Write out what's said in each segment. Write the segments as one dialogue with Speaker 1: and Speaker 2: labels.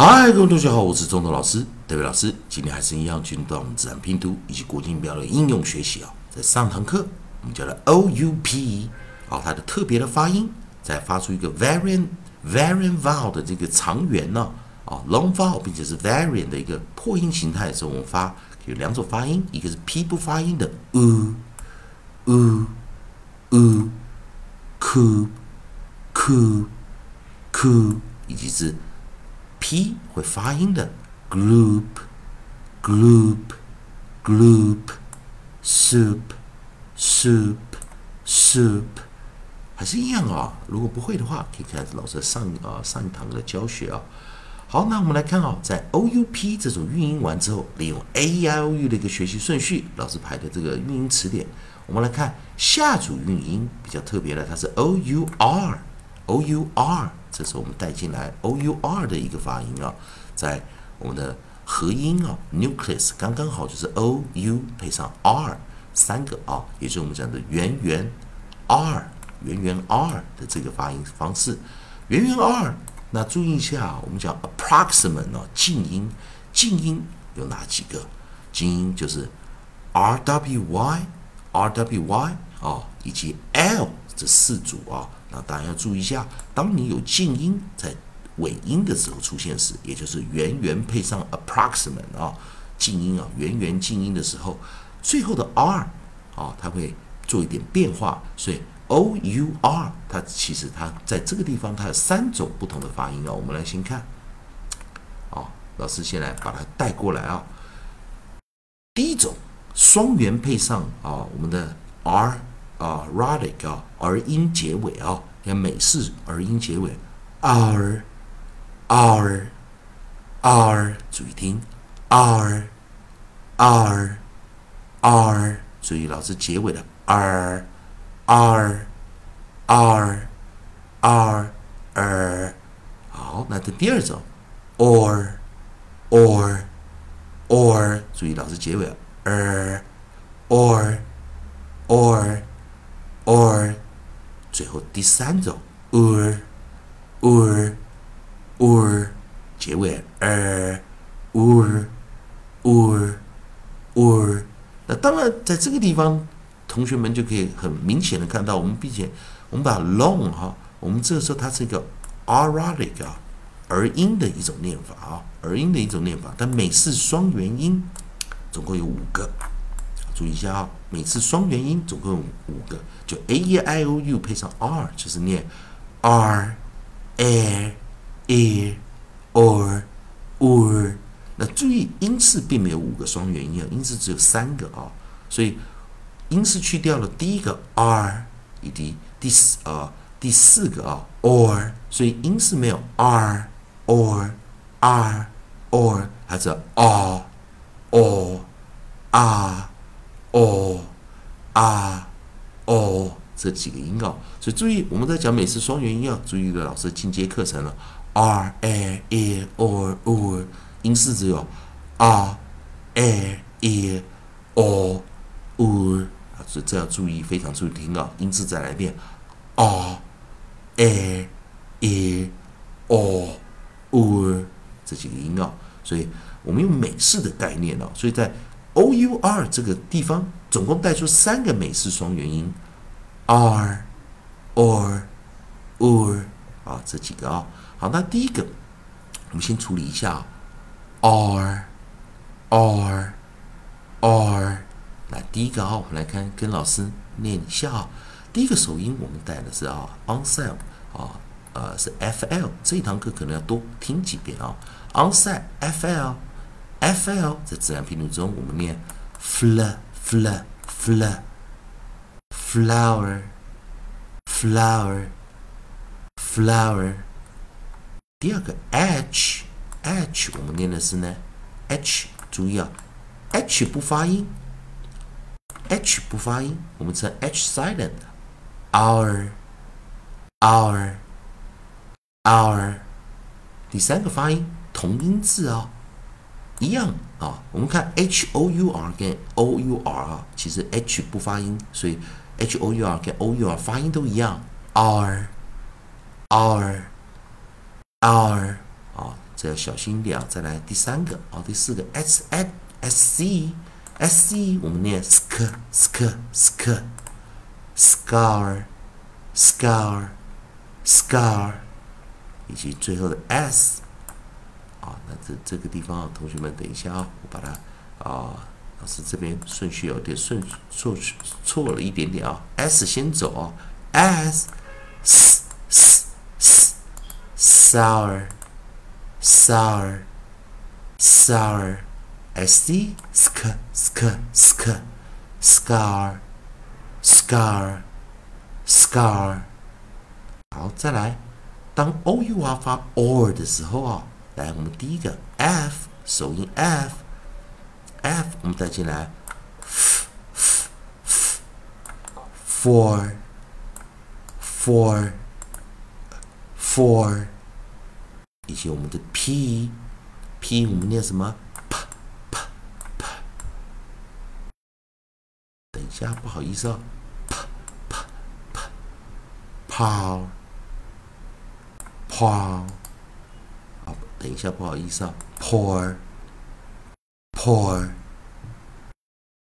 Speaker 1: 嗨，各位同学好，我是中头老师，德伟老师。今天还是一样进入到我们自然拼读以及国际音标的应用学习啊。在上堂课，我们教了 O U P 啊，它的特别的发音，再发出一个 variant variant vowel 的这个长元呢啊 long vowel，并且是 variant 的一个破音形态的时候，我们发有两种发音，一个是 P 不发音的 u u u ku ku ku，以及是 P 会发音的 group group group soup soup soup，还是一样啊。如果不会的话，可以看老师上啊上一堂的教学啊。好，那我们来看啊，在 O U P 这种运音完之后，利用 a i o u 的一个学习顺序，老师排的这个运音词典，我们来看下组运音比较特别的，它是 O U R O U R。这是我们带进来 o u r 的一个发音啊，在我们的合音啊 nucleus 刚刚好就是 o u 配上 r 三个啊，也就是我们讲的圆圆 r 圆圆 r 的这个发音方式。圆圆 r，那注意一下，我们讲 approximate 啊，静音，静音有哪几个？静音就是 r w y r w y 啊，以及 l 这四组啊。那当然要注意一下，当你有静音在尾音的时候出现时，也就是圆圆配上 approximate 啊，静音啊，圆圆静音的时候，最后的 r 啊，它会做一点变化。所以 o u r 它其实它在这个地方它有三种不同的发音啊。我们来先看，啊，老师先来把它带过来啊。第一种双元配上啊，我们的 r。啊，radic 啊，儿音结尾啊，看美式儿音结尾，r，r，r，注意听，r，r，r，注意老师结尾的 r，r，r，r，r，好，那这第二种，or，or，or，注意老师结尾 r，or，or。or，or，最后第三种，or，or，or，结尾 er，or，or，or。那当然，在这个地方，同学们就可以很明显的看到，我们并且我们把 long 哈，我们这个时候它是一个 aortic 啊，儿音的一种念法啊，儿音的一种念法。但美式双元音总共有五个。注意一下啊，每次双元音总共五个，就 a e i o u 配上 r 就是念 r air air or or。那注意音式并没有五个双元音啊，音式只有三个啊，所以音式去掉了第一个 r 以及第四呃第四个啊 or，所以音式没有 r or r or，还是 r or r。哦啊哦，这几个音啊，所以注意，我们在讲美式双元音啊，注意的老师进阶课程了，r a e o o，音式只有 r a e o o，啊，所以这要注意，非常注意听啊，音质再来一遍，r a e o o，这几个音啊，所以我们用美式的概念哦，所以在。O u r 这个地方总共带出三个美式双元音，r or or 啊，这几个啊。好，那第一个我们先处理一下，r r r。那第一个啊，我们来看，跟老师念一下啊。第一个首音我们带的是啊，onside 啊，呃是 f l。这一堂课可能要多听几遍啊，onside f l。f l fl 在自然拼读中，我们念 fl fl fl flower flower flower。第二个 h h 我们念的是呢 h，注意啊，h 不发音，h 不发音，我们称 h silent。our our our。第三个发音同音字哦。一样啊，我们看 h o u r 跟 o u r 啊，其实 h 不发音，所以 h o u r 跟 o u r 发音都一样。r r r 啊，这要小心一点啊。再来第三个啊，第四个 s s s c s c，我们念 sk sk sk scar scar scar，以及最后的 s，那这这个地方，同学们等一下啊，我把它啊，老师这边顺序有点顺错错了一点点啊，s 先走啊，S S S S sour sour sour S D sk sk sk scar scar scar 好，再来，当 o u r 发 or 的时候啊，来，我们第一个 f 首音 f，f 我们再进来，for four，four，以及我们的 p p 我们念什么？等一下，不好意思哦。pow pow 好，等一下，不好意思啊，pour pour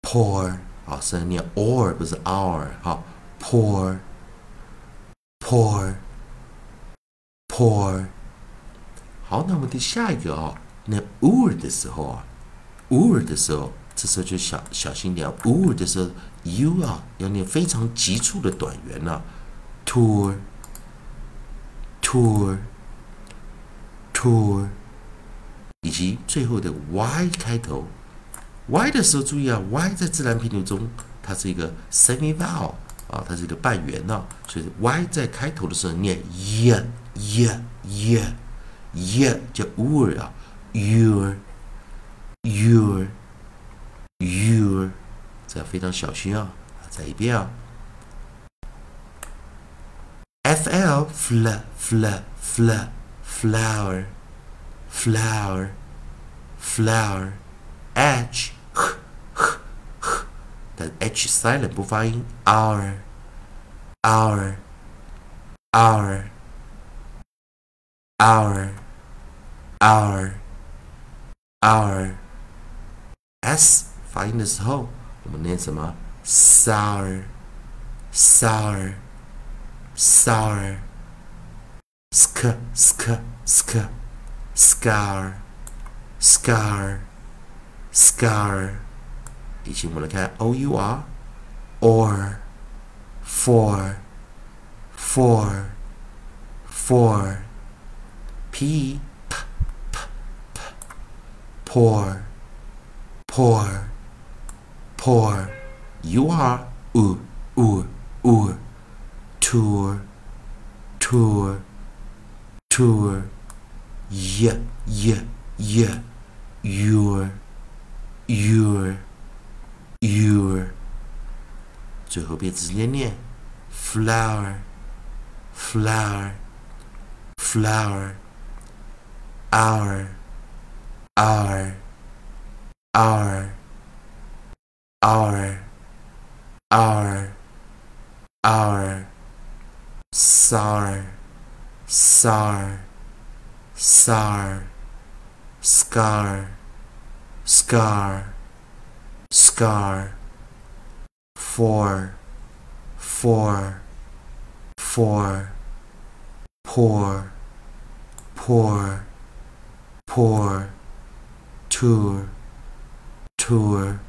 Speaker 1: pour 好，声音念 or 不是 our 好，pour pour pour 好，那我们的下一个啊，那 ur 的时候啊，ur 的时候，这时候就小小心点，ur 的时候，u 啊要念非常急促的短元呢，tour，tour。tour，以及最后的 y 开头，y 的时候注意啊，y 在自然拼读中它是一个 semi vowel 啊，它是一个半圆呢，所以 y 在开头的时候念 ye ye ye ye 叫 ur 啊，your your your，这要非常小心啊，再一遍啊。fl fl fl fl flower flower flower h h h h 但 h silent 不发音 our our our our our our s 发音的时候，我们念什么？sour sour sour sk sk sk scar scar scar 以及我们来看 o u r or for for for p p p p pour pour pour you are u u u tour, tour, tour, yeah, yeah, yeah, your, your, your，最后别直接念 flower, flower, flower, our, our, our, our, our, our sour, Sour, sour, scar, scar, scar, for, for, for, pour, pour, pour, tour, tour,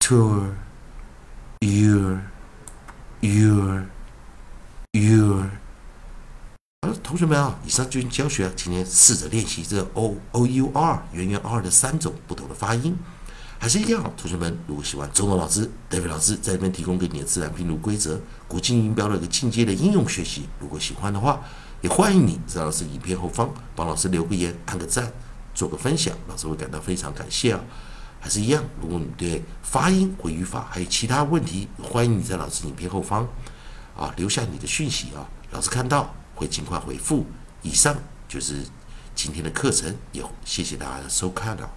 Speaker 1: tour, your, your. your，好，同学们啊，以上就是教学，今天试着练习这 o o u r 圆圆 r 的三种不同的发音，还是一样。同学们，如果喜欢，中文老师、David 老师在这边提供给你的自然拼读规则、国际音标的一个进阶的应用学习。如果喜欢的话，也欢迎你在老师影片后方帮老师留个言、按个赞、做个分享，老师会感到非常感谢啊。还是一样，如果你对发音或语法还有其他问题，欢迎你在老师影片后方。啊，留下你的讯息啊，老师看到会尽快回复。以上就是今天的课程，也谢谢大家的收看了。